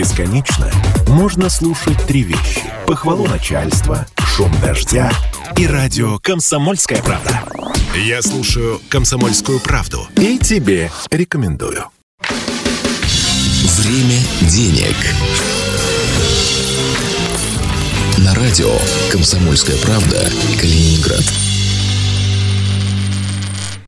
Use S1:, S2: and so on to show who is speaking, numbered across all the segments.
S1: Бесконечно можно слушать три вещи. Похвалу начальства, шум дождя и радио «Комсомольская правда». Я слушаю «Комсомольскую правду» и тебе рекомендую.
S2: Время денег. На радио «Комсомольская правда» Калининград.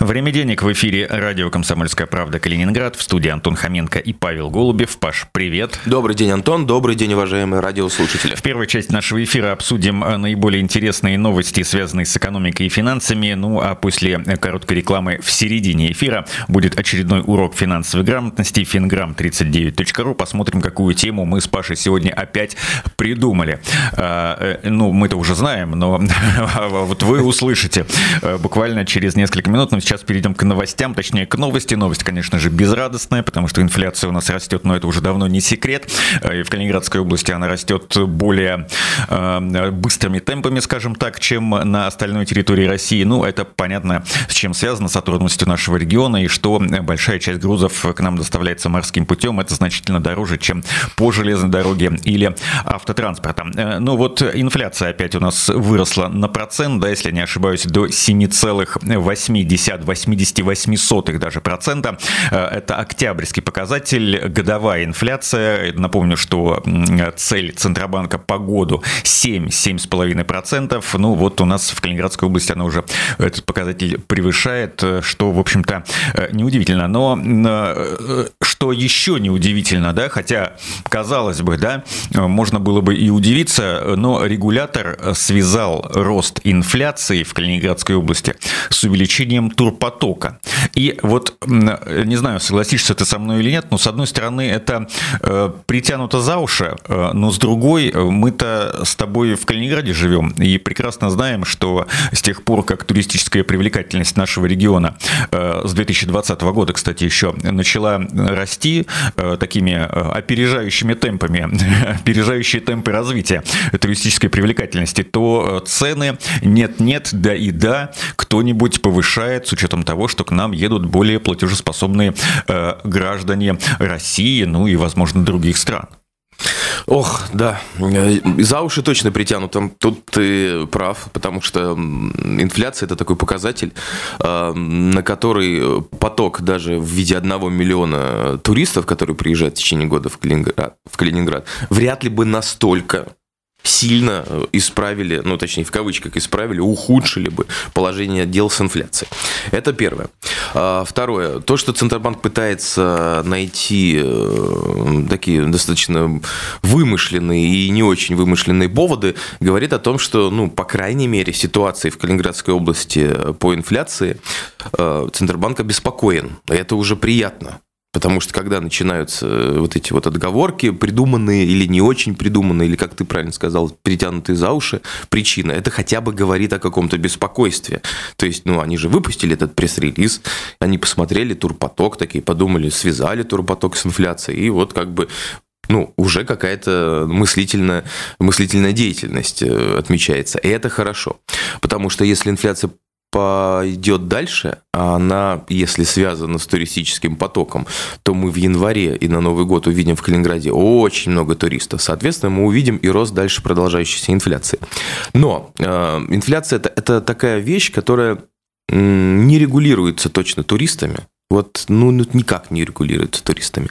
S3: Время денег в эфире радио «Комсомольская правда» Калининград. В студии Антон Хоменко и Павел Голубев. Паш, привет.
S4: Добрый день, Антон. Добрый день, уважаемые радиослушатели.
S3: В первой части нашего эфира обсудим э, наиболее интересные новости, связанные с экономикой и финансами. Ну а после короткой рекламы в середине эфира будет очередной урок финансовой грамотности fingram39.ru. Посмотрим, какую тему мы с Пашей сегодня опять придумали. А, э, ну, мы-то уже знаем, но вот вы услышите э, буквально через несколько минут. Но сейчас перейдем к новостям, точнее к новости. Новость, конечно же, безрадостная, потому что инфляция у нас растет, но это уже давно не секрет. Э, и в Калининградской области она растет более э, быстрыми темпами, скажем так, чем на остальной территории России. Ну, это понятно, с чем связано, с оторванностью нашего региона, и что большая часть грузов к нам доставляется морским путем. Это значительно дороже, чем по железной дороге или автотранспортом. Э, ну вот инфляция опять у нас выросла на процент, да, если не ошибаюсь, до 7,8 0,88 даже процента. Э, это октябрьский показатель, годовая инфляция. Напомню, что цель Центробанка по году 7-7,5%. Ну вот у нас в Калининградской области она уже этот показатель превышает, э, что, в общем-то, э, неудивительно. Но что еще неудивительно, да, хотя, казалось бы, да, можно было бы и удивиться, но регулятор связал рост инфляции в Калининградской области с увеличением турпотока. И вот, не знаю, согласишься ты со мной или нет, но с одной стороны это э, притянуто за уши, э, но с другой э, мы-то с тобой в Калининграде живем и прекрасно знаем, что с тех пор, как туристическая привлекательность нашего региона э, с 2020 года, кстати, еще начала расти э, такими э, опережающими темпами, опережающие темпы развития туристической привлекательности, то цены нет-нет, да и да, кто-нибудь повышает с учетом того, что к нам едут более платежеспособные э, граждане России, ну и, возможно, других стран.
S4: Ох, да, за уши точно притянут. Тут ты прав, потому что инфляция – это такой показатель, э, на который поток даже в виде одного миллиона туристов, которые приезжают в течение года в Калининград, в Калининград вряд ли бы настолько сильно э, исправили, ну точнее в кавычках исправили, ухудшили бы положение дел с инфляцией. Это первое. А, второе. То, что Центробанк пытается найти э, такие достаточно вымышленные и не очень вымышленные поводы, говорит о том, что, ну, по крайней мере, ситуация в Калининградской области по инфляции э, Центробанк обеспокоен. Это уже приятно. Потому что когда начинаются э, вот эти вот отговорки, придуманные или не очень придуманные, или, как ты правильно сказал, перетянутые за уши, причина, это хотя бы говорит о каком-то беспокойстве. То есть, ну, они же выпустили этот пресс-релиз, они посмотрели турпоток, такие подумали, связали турпоток с инфляцией, и вот как бы ну, уже какая-то мыслительная, мыслительная деятельность э, отмечается. И это хорошо. Потому что если инфляция пойдет дальше, а она, если связана с туристическим потоком, то мы в январе и на Новый год увидим в Калининграде очень много туристов. Соответственно, мы увидим и рост дальше продолжающейся инфляции. Но э, инфляция это, это такая вещь, которая не регулируется точно туристами. Вот, ну, ну, никак не регулируется туристами.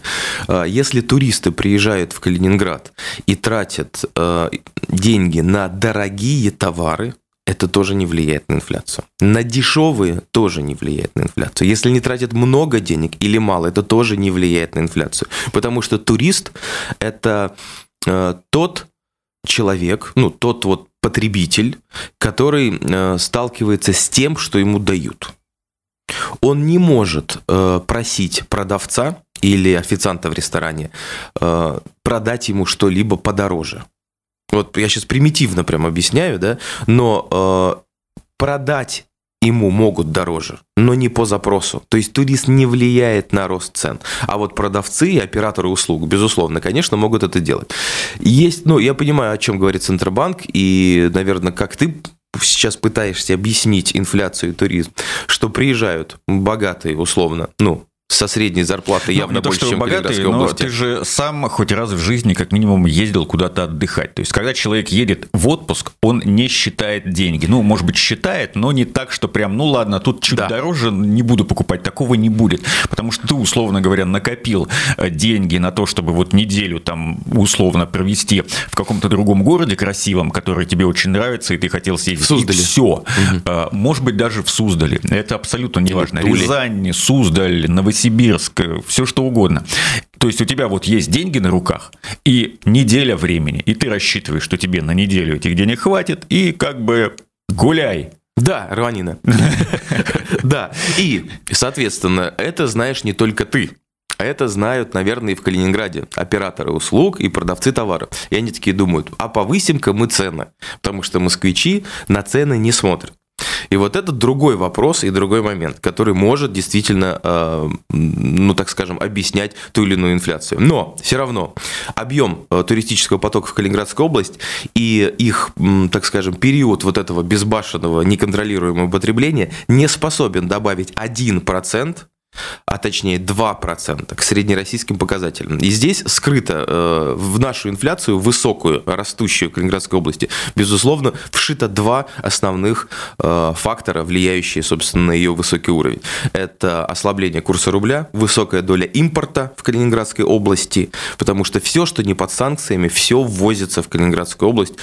S4: А, если туристы приезжают в Калининград и тратят э, деньги на дорогие товары, это тоже не влияет на инфляцию. На дешевые тоже не влияет на инфляцию. Если не тратят много денег или мало, это тоже не влияет на инфляцию. Потому что турист – это э, тот человек, ну, тот вот потребитель, который э, сталкивается с тем, что ему дают. Он не может э, просить продавца или официанта в ресторане э, продать ему что-либо подороже. Вот я сейчас примитивно прям объясняю, да, но э, продать ему могут дороже, но не по запросу. То есть турист не влияет на рост цен. А вот продавцы и операторы услуг, безусловно, конечно, могут это делать. Есть, ну, я понимаю, о чем говорит Центробанк, и, наверное, как ты сейчас пытаешься объяснить инфляцию и туризм, что приезжают богатые, условно, ну, со средней зарплатой ну, явно ну, больше, то, чем богатый, в Калининградской
S3: но ты же сам хоть раз в жизни как минимум ездил куда-то отдыхать. То есть, когда человек едет в отпуск, он не считает деньги. Ну, может быть, считает, но не так, что прям, ну ладно, тут чуть да. дороже, не буду покупать. Такого не будет. Потому что ты, условно говоря, накопил э, деньги на то, чтобы вот неделю там условно провести в каком-то другом городе красивом, который тебе очень нравится, и ты хотел съездить. В Суздале. И все. Угу. Может быть, даже в Суздале. Это абсолютно не важно. Рязань, Суздаль, Новосибирск Новосибирск, все что угодно. То есть у тебя вот есть деньги на руках и неделя времени, и ты рассчитываешь, что тебе на неделю этих денег хватит, и как бы гуляй.
S4: Да, рванина. Да, и, соответственно, это знаешь не только ты. А это знают, наверное, и в Калининграде операторы услуг и продавцы товаров. И они такие думают, а повысим-ка мы цены, потому что москвичи на цены не смотрят. И вот это другой вопрос и другой момент, который может действительно, э, ну так скажем, объяснять ту или иную инфляцию. Но все равно объем э, туристического потока в Калининградскую область и их, так скажем, период вот этого безбашенного неконтролируемого потребления не способен добавить 1% а точнее 2% к среднероссийским показателям. И здесь скрыто э, в нашу инфляцию, высокую, растущую в Калининградской области, безусловно, вшито два основных э, фактора, влияющие, собственно, на ее высокий уровень. Это ослабление курса рубля, высокая доля импорта в Калининградской области, потому что все, что не под санкциями, все ввозится в Калининградскую область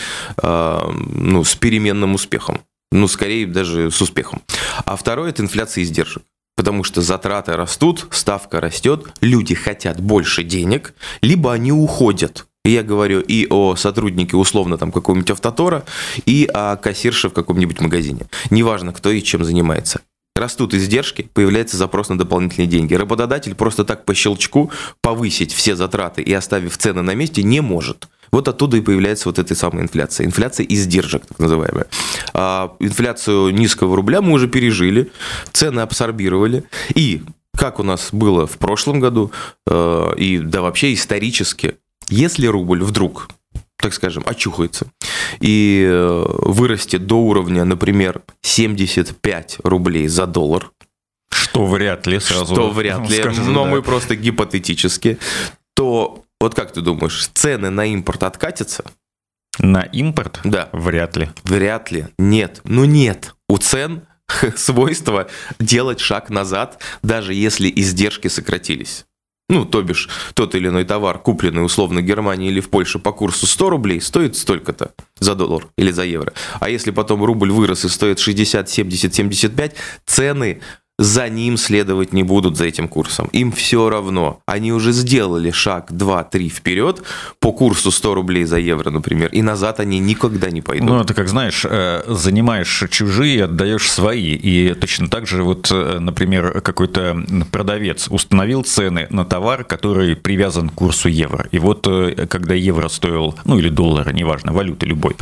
S4: э, ну, с переменным успехом. Ну, скорее даже с успехом. А второе – это инфляция издержек потому что затраты растут, ставка растет, люди хотят больше денег, либо они уходят. я говорю и о сотруднике условно там какого-нибудь автотора, и о кассирше в каком-нибудь магазине. Неважно, кто и чем занимается. Растут издержки, появляется запрос на дополнительные деньги. Работодатель просто так по щелчку повысить все затраты и оставив цены на месте не может. Вот оттуда и появляется вот эта самая инфляция. Инфляция издержек, так называемая. А инфляцию низкого рубля мы уже пережили, цены абсорбировали. И как у нас было в прошлом году, э, и да вообще исторически, если рубль вдруг так скажем, очухается и э, вырастет до уровня, например, 75 рублей за доллар,
S3: что вряд ли сразу.
S4: Что вряд ли, скажем, но да. мы просто гипотетически, то вот как ты думаешь, цены на импорт откатятся?
S3: На импорт?
S4: Да.
S3: Вряд ли.
S4: Вряд ли. Нет. Ну нет. У цен свойство делать шаг назад, даже если издержки сократились. Ну, то бишь, тот или иной товар, купленный условно в Германии или в Польше по курсу 100 рублей, стоит столько-то за доллар или за евро. А если потом рубль вырос и стоит 60, 70, 75, цены за ним следовать не будут за этим курсом. Им все равно. Они уже сделали шаг 2-3 вперед по курсу 100 рублей за евро, например, и назад они никогда не пойдут.
S3: Ну, это как, знаешь, э, занимаешь чужие, отдаешь свои. И точно так же, вот, э, например, какой-то продавец установил цены на товар, который привязан к курсу евро. И вот, э, когда евро стоил, ну, или доллара, неважно, валюты любой,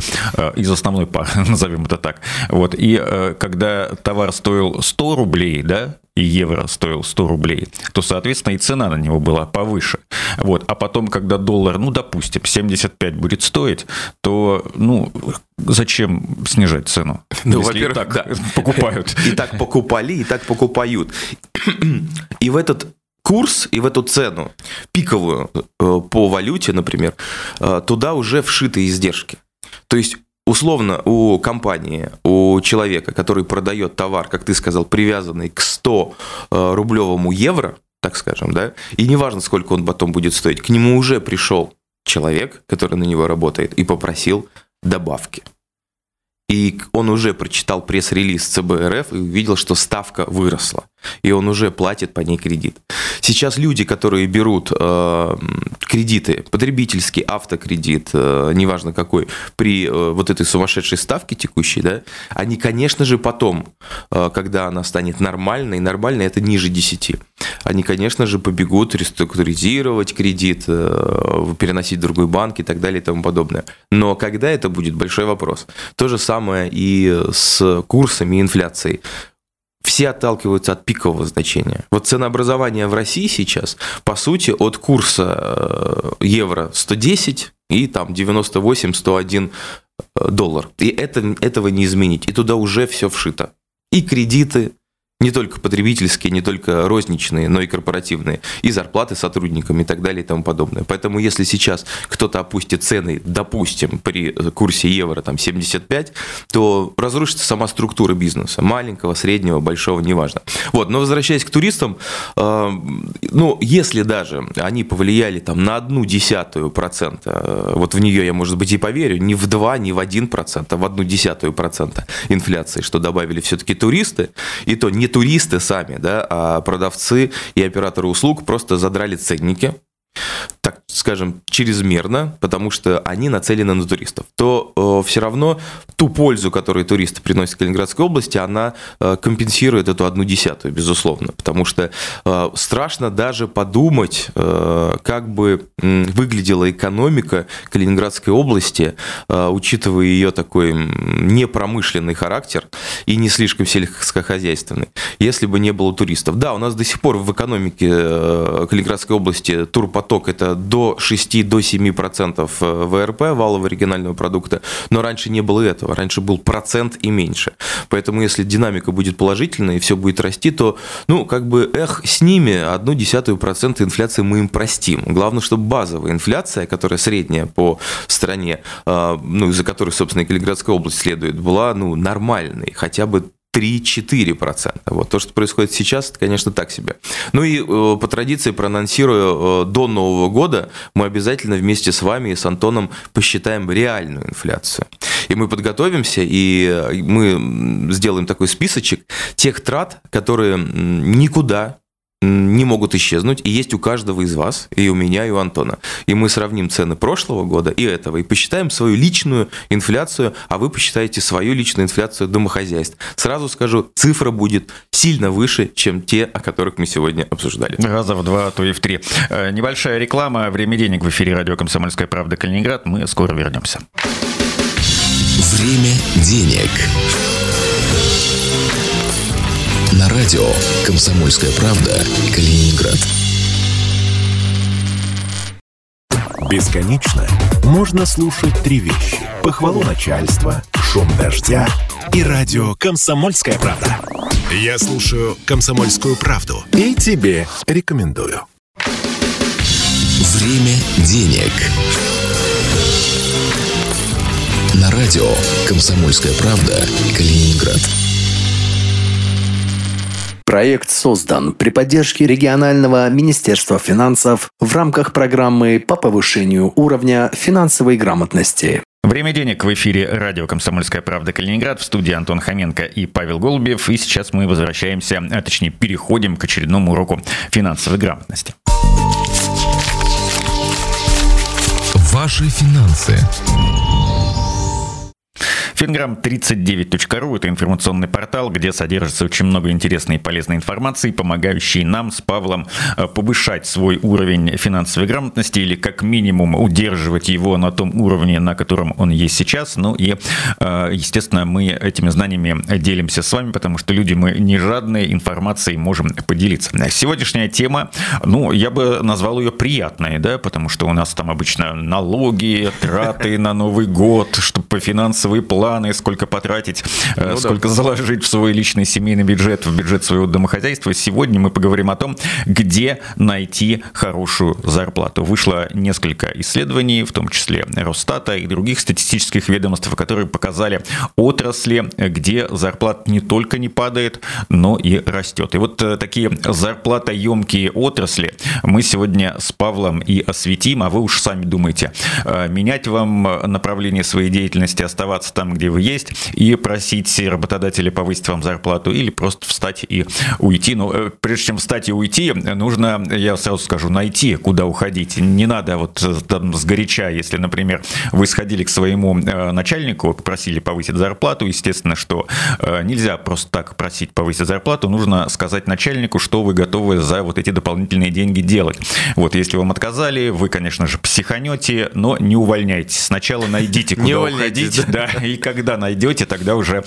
S3: из основной пары, назовем это так. Вот, и когда товар стоил 100 рублей, да, и евро стоил 100 рублей, то, соответственно, и цена на него была повыше. Вот. А потом, когда доллар, ну, допустим, 75 будет стоить, то, ну, зачем снижать цену?
S4: Ну, во-первых, так да.
S3: покупают.
S4: И так покупали, и так покупают. И в этот курс и в эту цену пиковую э, по валюте, например, э, туда уже вшиты издержки. То есть условно у компании, у человека, который продает товар, как ты сказал, привязанный к 100-рублевому э, евро, так скажем, да, и неважно, сколько он потом будет стоить, к нему уже пришел человек, который на него работает, и попросил добавки. И он уже прочитал пресс-релиз ЦБ РФ и увидел, что ставка выросла. И он уже платит по ней кредит. Сейчас люди, которые берут э, кредиты, потребительский автокредит, э, неважно какой, при э, вот этой сумасшедшей ставке текущей, да, они, конечно же, потом, э, когда она станет нормальной, нормальной это ниже 10, они, конечно же, побегут реструктуризировать кредит, э, переносить в другой банк и так далее и тому подобное. Но когда это будет, большой вопрос. То же самое и с курсами инфляции все отталкиваются от пикового значения. Вот ценообразование в России сейчас, по сути, от курса э, евро 110 и там 98-101 э, доллар. И это, этого не изменить. И туда уже все вшито. И кредиты, не только потребительские, не только розничные, но и корпоративные, и зарплаты сотрудникам и так далее и тому подобное. Поэтому если сейчас кто-то опустит цены, допустим, при курсе евро там 75, то разрушится сама структура бизнеса, маленького, среднего, большого, неважно. Вот, но возвращаясь к туристам, э, ну, если даже они повлияли там на одну десятую процента, э, вот в нее я, может быть, и поверю, не в два, не в один процент, а в одну десятую процента инфляции, что добавили все-таки туристы, и то не туристы сами, да, а продавцы и операторы услуг просто задрали ценники, так скажем, чрезмерно, потому что они нацелены на туристов, то э, все равно ту пользу, которую туристы приносят Калининградской области, она э, компенсирует эту одну десятую, безусловно. Потому что э, страшно даже подумать, э, как бы э, выглядела экономика Калининградской области, э, учитывая ее такой непромышленный характер и не слишком сельскохозяйственный, если бы не было туристов. Да, у нас до сих пор в экономике э, Калининградской области турпоток – это до 6-7% э, ВРП, валового оригинального продукта, но раньше не было этого, раньше был процент и меньше. Поэтому если динамика будет положительная и все будет расти, то, ну, как бы, эх, с ними одну десятую процента инфляции мы им простим. Главное, чтобы базовая инфляция, которая средняя по стране, э, ну, из-за которой, собственно, и Калининградская область следует, была, ну, нормальной, хотя бы 3-4%. Вот то, что происходит сейчас, это, конечно, так себе. Ну и э, по традиции проанонсирую, э, до Нового года мы обязательно вместе с вами и с Антоном посчитаем реальную инфляцию. И мы подготовимся, и э, мы сделаем такой списочек тех трат, которые никуда не могут исчезнуть, и есть у каждого из вас, и у меня, и у Антона. И мы сравним цены прошлого года и этого, и посчитаем свою личную инфляцию, а вы посчитаете свою личную инфляцию домохозяйств. Сразу скажу, цифра будет сильно выше, чем те, о которых мы сегодня обсуждали.
S3: Раза в два, а то и в три. Э, небольшая реклама, время денег в эфире радио «Комсомольская правда» Калининград. Мы скоро вернемся.
S2: Время денег на радио «Комсомольская правда» Калининград.
S1: Бесконечно можно слушать три вещи. Похвалу начальства, шум дождя и радио «Комсомольская правда». Я слушаю «Комсомольскую правду» и тебе рекомендую.
S2: Время денег. На радио «Комсомольская правда» Калининград.
S5: Проект создан при поддержке регионального Министерства финансов в рамках программы по повышению уровня финансовой грамотности.
S3: Время денег в эфире радио «Комсомольская правда» Калининград. В студии Антон Хоменко и Павел Голубев. И сейчас мы возвращаемся, а точнее переходим к очередному уроку финансовой грамотности.
S2: Ваши финансы.
S3: Финграм39.ру – это информационный портал, где содержится очень много интересной и полезной информации, помогающей нам с Павлом э, повышать свой уровень финансовой грамотности или как минимум удерживать его на том уровне, на котором он есть сейчас. Ну и, э, естественно, мы этими знаниями делимся с вами, потому что люди мы не жадные, информацией можем поделиться. Сегодняшняя тема, ну, я бы назвал ее приятной, да, потому что у нас там обычно налоги, траты на Новый год, чтобы финансовые планы планы, сколько потратить, э, ну, сколько да. заложить в свой личный семейный бюджет, в бюджет своего домохозяйства. Сегодня мы поговорим о том, где найти хорошую зарплату. Вышло несколько исследований, в том числе Росстата и других статистических ведомств, которые показали отрасли, где зарплат не только не падает, но и растет. И вот э, такие зарплатоемкие отрасли мы сегодня с Павлом и осветим, а вы уж сами думаете, э, менять вам направление своей деятельности, оставаться там, где вы есть, и просить работодателя повысить вам зарплату или просто встать и уйти. Но э, прежде чем встать и уйти, нужно, я сразу скажу, найти, куда уходить. Не надо вот э, там сгоряча, если, например, вы сходили к своему э, начальнику, просили повысить зарплату, естественно, что нельзя просто так просить повысить зарплату, нужно сказать начальнику, что вы готовы за вот эти дополнительные деньги делать. Вот, если вам отказали, вы, конечно же, психанете, но не увольняйтесь. Сначала найдите, куда уходить, да, и когда найдете, тогда уже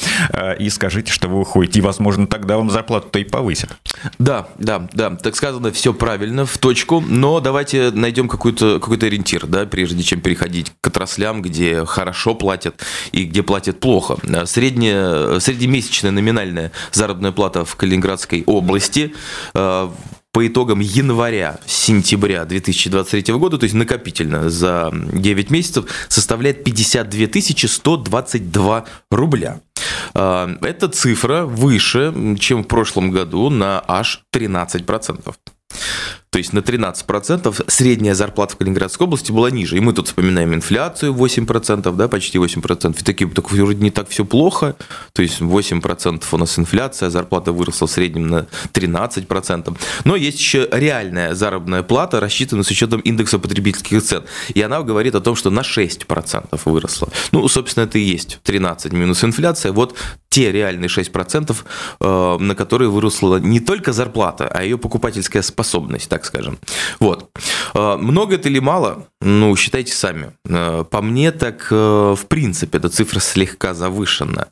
S3: и скажите, что вы уходите. И, возможно, тогда вам зарплату-то и повысят.
S4: Да, да, да. Так сказано, все правильно, в точку. Но давайте найдем какой-то какой ориентир, да, прежде чем переходить к отраслям, где хорошо платят и где платят плохо. Средняя, среднемесячная номинальная заработная плата в Калининградской области по итогам января-сентября 2023 года, то есть накопительно за 9 месяцев, составляет 52 122 рубля. А, эта цифра выше, чем в прошлом году на аж 13%. То есть на 13% средняя зарплата в Калининградской области была ниже. И мы тут вспоминаем инфляцию 8%, да, почти 8%. И такие, так вроде не так все плохо. То есть 8% у нас инфляция, зарплата выросла в среднем на 13%. Но есть еще реальная заработная плата, рассчитанная с учетом индекса потребительских цен. И она говорит о том, что на 6% выросла. Ну, собственно, это и есть 13 минус инфляция. Вот те реальные 6%, э, на которые выросла не только зарплата, а ее покупательская способность, так скажем. Вот. Э, много это или мало? Ну, считайте сами. Э, по мне, так в принципе эта цифра слегка завышена.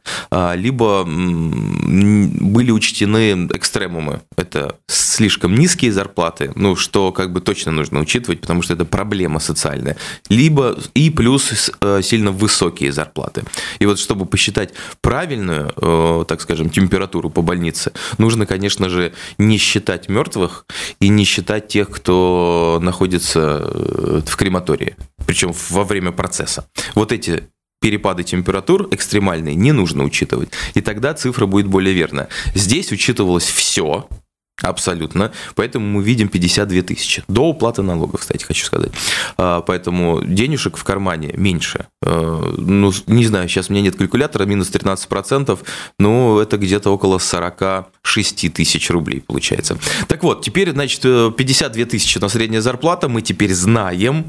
S4: Либо были учтены экстремумы. Это слишком низкие зарплаты, ну, что как бы точно нужно учитывать, потому что это проблема социальная. Либо и плюс сильно высокие зарплаты. И вот чтобы посчитать правильную Э, так скажем, температуру по больнице, нужно, конечно же, не считать мертвых и не считать тех, кто находится э, в крематории, причем во время процесса. Вот эти перепады температур экстремальные не нужно учитывать. И тогда цифра будет более верная. Здесь учитывалось все, Абсолютно. Поэтому мы видим 52 тысячи. До уплаты налогов, кстати, хочу сказать. А, поэтому денежек в кармане меньше. А, ну, не знаю, сейчас у меня нет калькулятора, минус 13%, но это где-то около 46 тысяч рублей получается. Так вот, теперь, значит, 52 тысячи на средняя зарплата. Мы теперь знаем,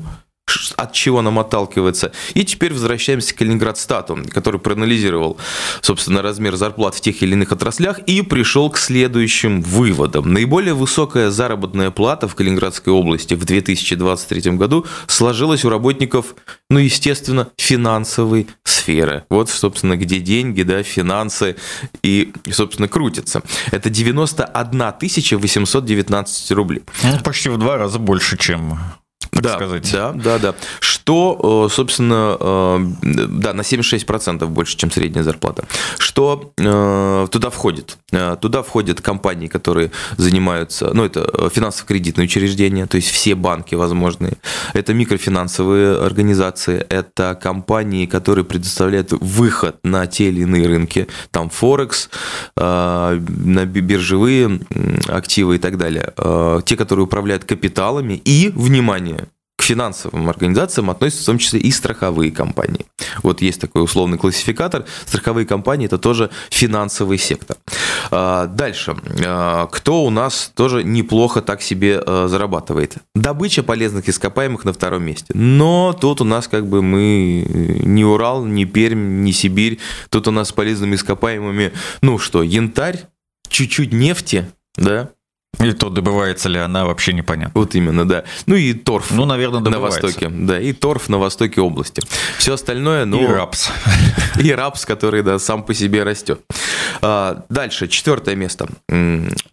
S4: от чего нам отталкивается. И теперь возвращаемся к Калининградстату, который проанализировал, собственно, размер зарплат в тех или иных отраслях и пришел к следующим выводам. Наиболее высокая заработная плата в Калининградской области в 2023 году сложилась у работников, ну, естественно, финансовой сферы. Вот, собственно, где деньги, да, финансы и, собственно, крутятся. Это 91 819 рублей.
S3: Ну, почти в два раза больше, чем так
S4: да,
S3: сказать.
S4: Да, да, да. Что, э, собственно, э, да, на 76% больше, чем средняя зарплата. Что э, туда входит? Туда входят компании, которые занимаются, ну, это финансово-кредитные учреждения, то есть все банки возможные. Это микрофинансовые организации, это компании, которые предоставляют выход на те или иные рынки, там Форекс, на биржевые активы и так далее. Те, которые управляют капиталами и, внимание, финансовым организациям относятся в том числе и страховые компании. Вот есть такой условный классификатор. Страховые компании – это тоже финансовый сектор. А, дальше. А, кто у нас тоже неплохо так себе а, зарабатывает? Добыча полезных ископаемых на втором месте. Но тут у нас как бы мы не Урал, не Пермь, не Сибирь. Тут у нас с полезными ископаемыми, ну что, янтарь, чуть-чуть нефти, да,
S3: и то, добывается ли она, вообще непонятно.
S4: Вот именно, да. Ну и торф.
S3: Ну, наверное, добывается.
S4: На востоке, да, и торф на востоке области. Все остальное, ну...
S3: И рапс.
S4: И рапс, который, да, сам по себе растет. А, дальше, четвертое место.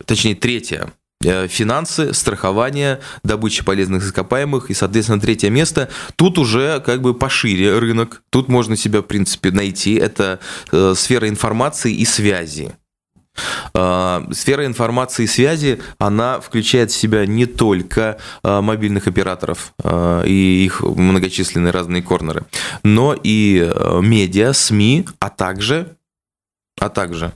S4: Точнее, третье э, финансы, страхование, добыча полезных ископаемых и, соответственно, третье место. Тут уже как бы пошире рынок. Тут можно себя, в принципе, найти. Это э, сфера информации и связи. А, сфера информации и связи, она включает в себя не только а, мобильных операторов а, и их многочисленные разные корнеры, но и медиа, СМИ, а также, а также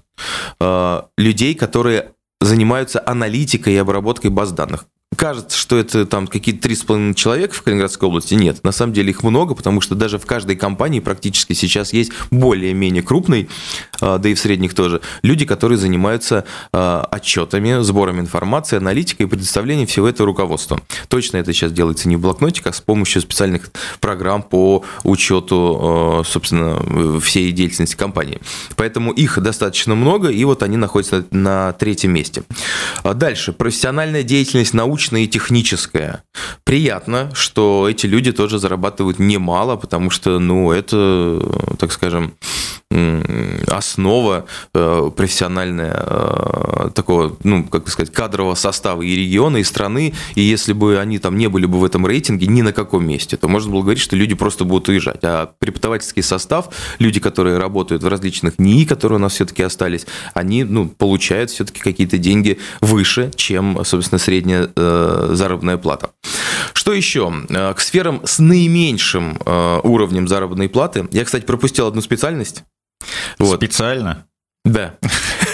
S4: людей, которые занимаются аналитикой и обработкой баз данных кажется, что это там какие-то 3,5 человека в Калининградской области. Нет, на самом деле их много, потому что даже в каждой компании практически сейчас есть более-менее крупный, а, да и в средних тоже, люди, которые занимаются а, отчетами, сбором информации, аналитикой и предоставлением всего этого руководства. Точно это сейчас делается не в блокнотиках, а с помощью специальных программ по учету, а, собственно, всей деятельности компании. Поэтому их достаточно много, и вот они находятся на третьем месте. Дальше. Профессиональная деятельность научная научное и техническое. Приятно, что эти люди тоже зарабатывают немало, потому что, ну, это, так скажем, основа э, профессиональная э, такого, ну, как сказать, кадрового состава и региона, и страны, и если бы они там не были бы в этом рейтинге ни на каком месте, то можно было говорить, что люди просто будут уезжать. А преподавательский состав, люди, которые работают в различных НИИ, которые у нас все-таки остались, они, ну, получают все-таки какие-то деньги выше, чем, собственно, средняя э, заработная плата. Что еще? К сферам с наименьшим уровнем заработной платы. Я, кстати, пропустил одну специальность.
S3: Вот. Специально?
S4: Да.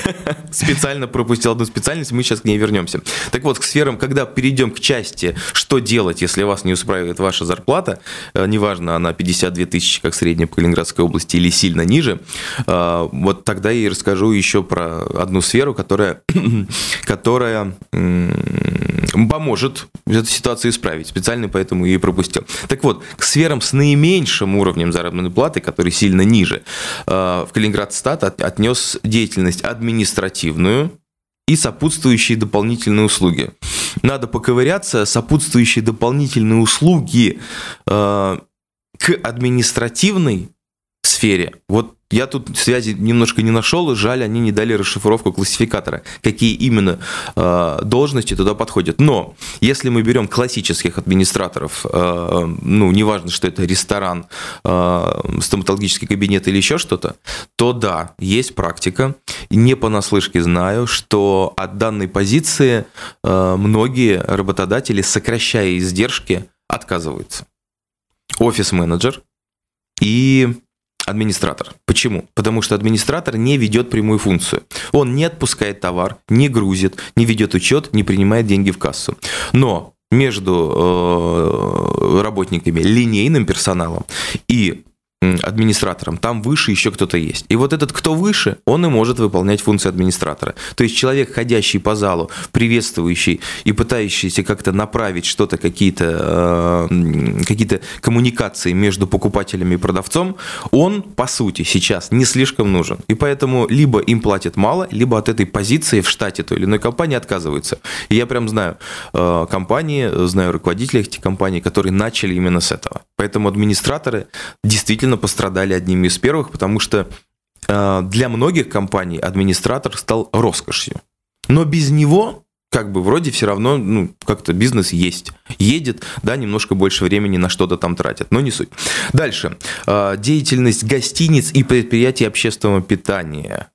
S4: Специально пропустил одну специальность, мы сейчас к ней вернемся. Так вот, к сферам, когда перейдем к части, что делать, если вас не устраивает ваша зарплата, э, неважно, она 52 тысячи, как средняя по Калининградской области, или сильно ниже, э, вот тогда я и расскажу еще про одну сферу, которая, которая поможет эту ситуацию исправить. Специально поэтому и пропустил. Так вот, к сферам с наименьшим уровнем заработной платы, который сильно ниже, э, в Калининград-Стат отнес деятельность административную, и сопутствующие дополнительные услуги. Надо поковыряться, сопутствующие дополнительные услуги э, к административной сфере. Вот я тут связи немножко не нашел, и жаль, они не дали расшифровку классификатора, какие именно э, должности туда подходят. Но если мы берем классических администраторов, э, ну, неважно, что это ресторан, э, стоматологический кабинет или еще что-то, то да, есть практика. Не понаслышке знаю, что от данной позиции э, многие работодатели, сокращая издержки, отказываются. Офис-менеджер и администратор. Почему? Потому что администратор не ведет прямую функцию. Он не отпускает товар, не грузит, не ведет учет, не принимает деньги в кассу. Но между э, работниками, линейным персоналом и администратором, там выше еще кто-то есть. И вот этот кто выше, он и может выполнять функции администратора. То есть человек, ходящий по залу, приветствующий и пытающийся как-то направить что-то, какие-то э, какие коммуникации между покупателями и продавцом, он, по сути, сейчас не слишком нужен. И поэтому либо им платят мало, либо от этой позиции в штате той или иной компании отказываются. И я прям знаю э, компании, знаю руководителей этих компаний, которые начали именно с этого. Поэтому администраторы действительно пострадали одними из первых, потому что э, для многих компаний администратор стал роскошью. Но без него как бы вроде все равно, ну, как-то бизнес есть. Едет, да, немножко больше времени на что-то там тратят, но не суть. Дальше. Э, деятельность гостиниц и предприятий общественного питания.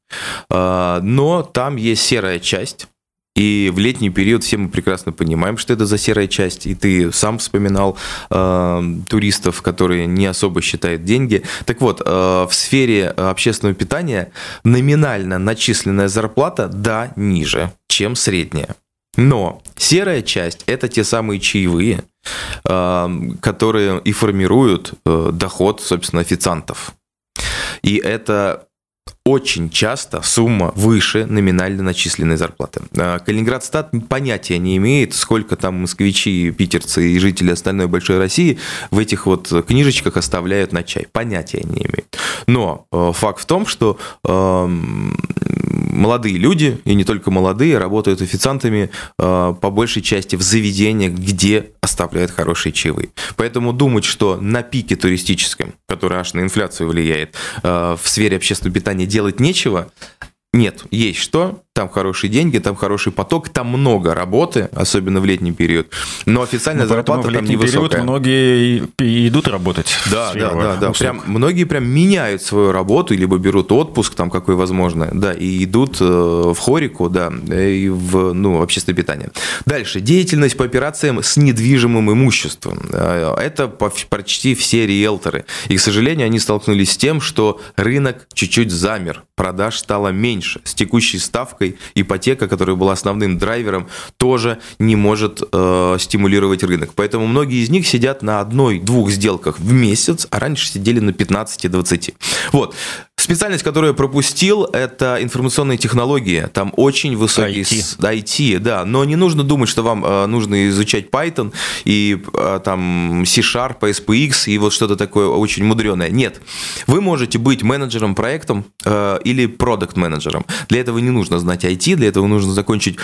S4: Э, но там есть серая часть, и в летний период все мы прекрасно понимаем, что это за серая часть. И ты сам вспоминал э, туристов, которые не особо считают деньги. Так вот, э, в сфере общественного питания номинально начисленная зарплата, да, ниже, чем средняя. Но серая часть – это те самые чаевые, э, которые и формируют э, доход, собственно, официантов. И это очень часто сумма выше номинально начисленной зарплаты. А, Калининградстат понятия не имеет, сколько там москвичи, питерцы и жители остальной большой России в этих вот книжечках оставляют на чай. Понятия не имеет. Но э, факт в том, что эм, молодые люди, и не только молодые, работают официантами э, по большей части в заведениях, где оставляют хорошие чаевые. Поэтому думать, что на пике туристическом, который аж на инфляцию влияет, э, в сфере общественного питания нечего, нет, есть что, там хорошие деньги, там хороший поток, там много работы, особенно в летний период. Но официальная ну, зарплата там невысокая. период
S3: многие идут работать.
S4: Да, да, да, да. Прям, многие прям меняют свою работу, либо берут отпуск, там какой возможно, да, и идут э, в хорику, да, и в ну, общественное питание. Дальше. Деятельность по операциям с недвижимым имуществом. Э, это почти все риэлторы. И, к сожалению, они столкнулись с тем, что рынок чуть-чуть замер, продаж стало меньше. С текущей ставкой. Ипотека, которая была основным драйвером, тоже не может э, стимулировать рынок. Поэтому многие из них сидят на одной-двух сделках в месяц, а раньше сидели на 15-20. Вот. Специальность, которую я пропустил, это информационные технологии. Там очень высокий...
S3: IT.
S4: IT, да. Но не нужно думать, что вам э, нужно изучать Python и э, там C-Sharp, SPX и вот что-то такое очень мудреное. Нет. Вы можете быть менеджером проектом э, или продукт-менеджером. Для этого не нужно знать IT, для этого нужно закончить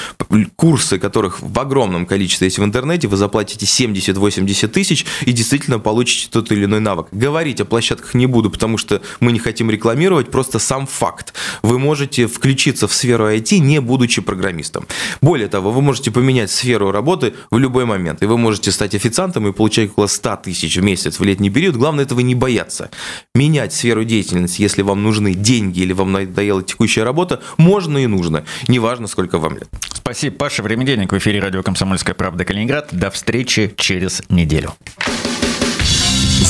S4: курсы, которых в огромном количестве есть в интернете. Вы заплатите 70-80 тысяч и действительно получите тот или иной навык. Говорить о площадках не буду, потому что мы не хотим рекламировать, просто сам факт. Вы можете включиться в сферу IT, не будучи программистом. Более того, вы можете поменять сферу работы в любой момент. И вы можете стать официантом и получать около 100 тысяч в месяц в летний период. Главное этого не бояться. Менять сферу деятельности, если вам нужны деньги или вам надоела текущая работа, можно и нужно. Неважно, сколько вам лет.
S3: Спасибо, Паша. Время денег в эфире радио «Комсомольская правда» Калининград. До встречи через неделю.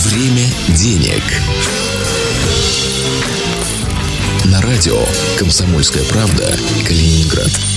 S2: Время денег. На радио «Комсомольская правда» Калининград.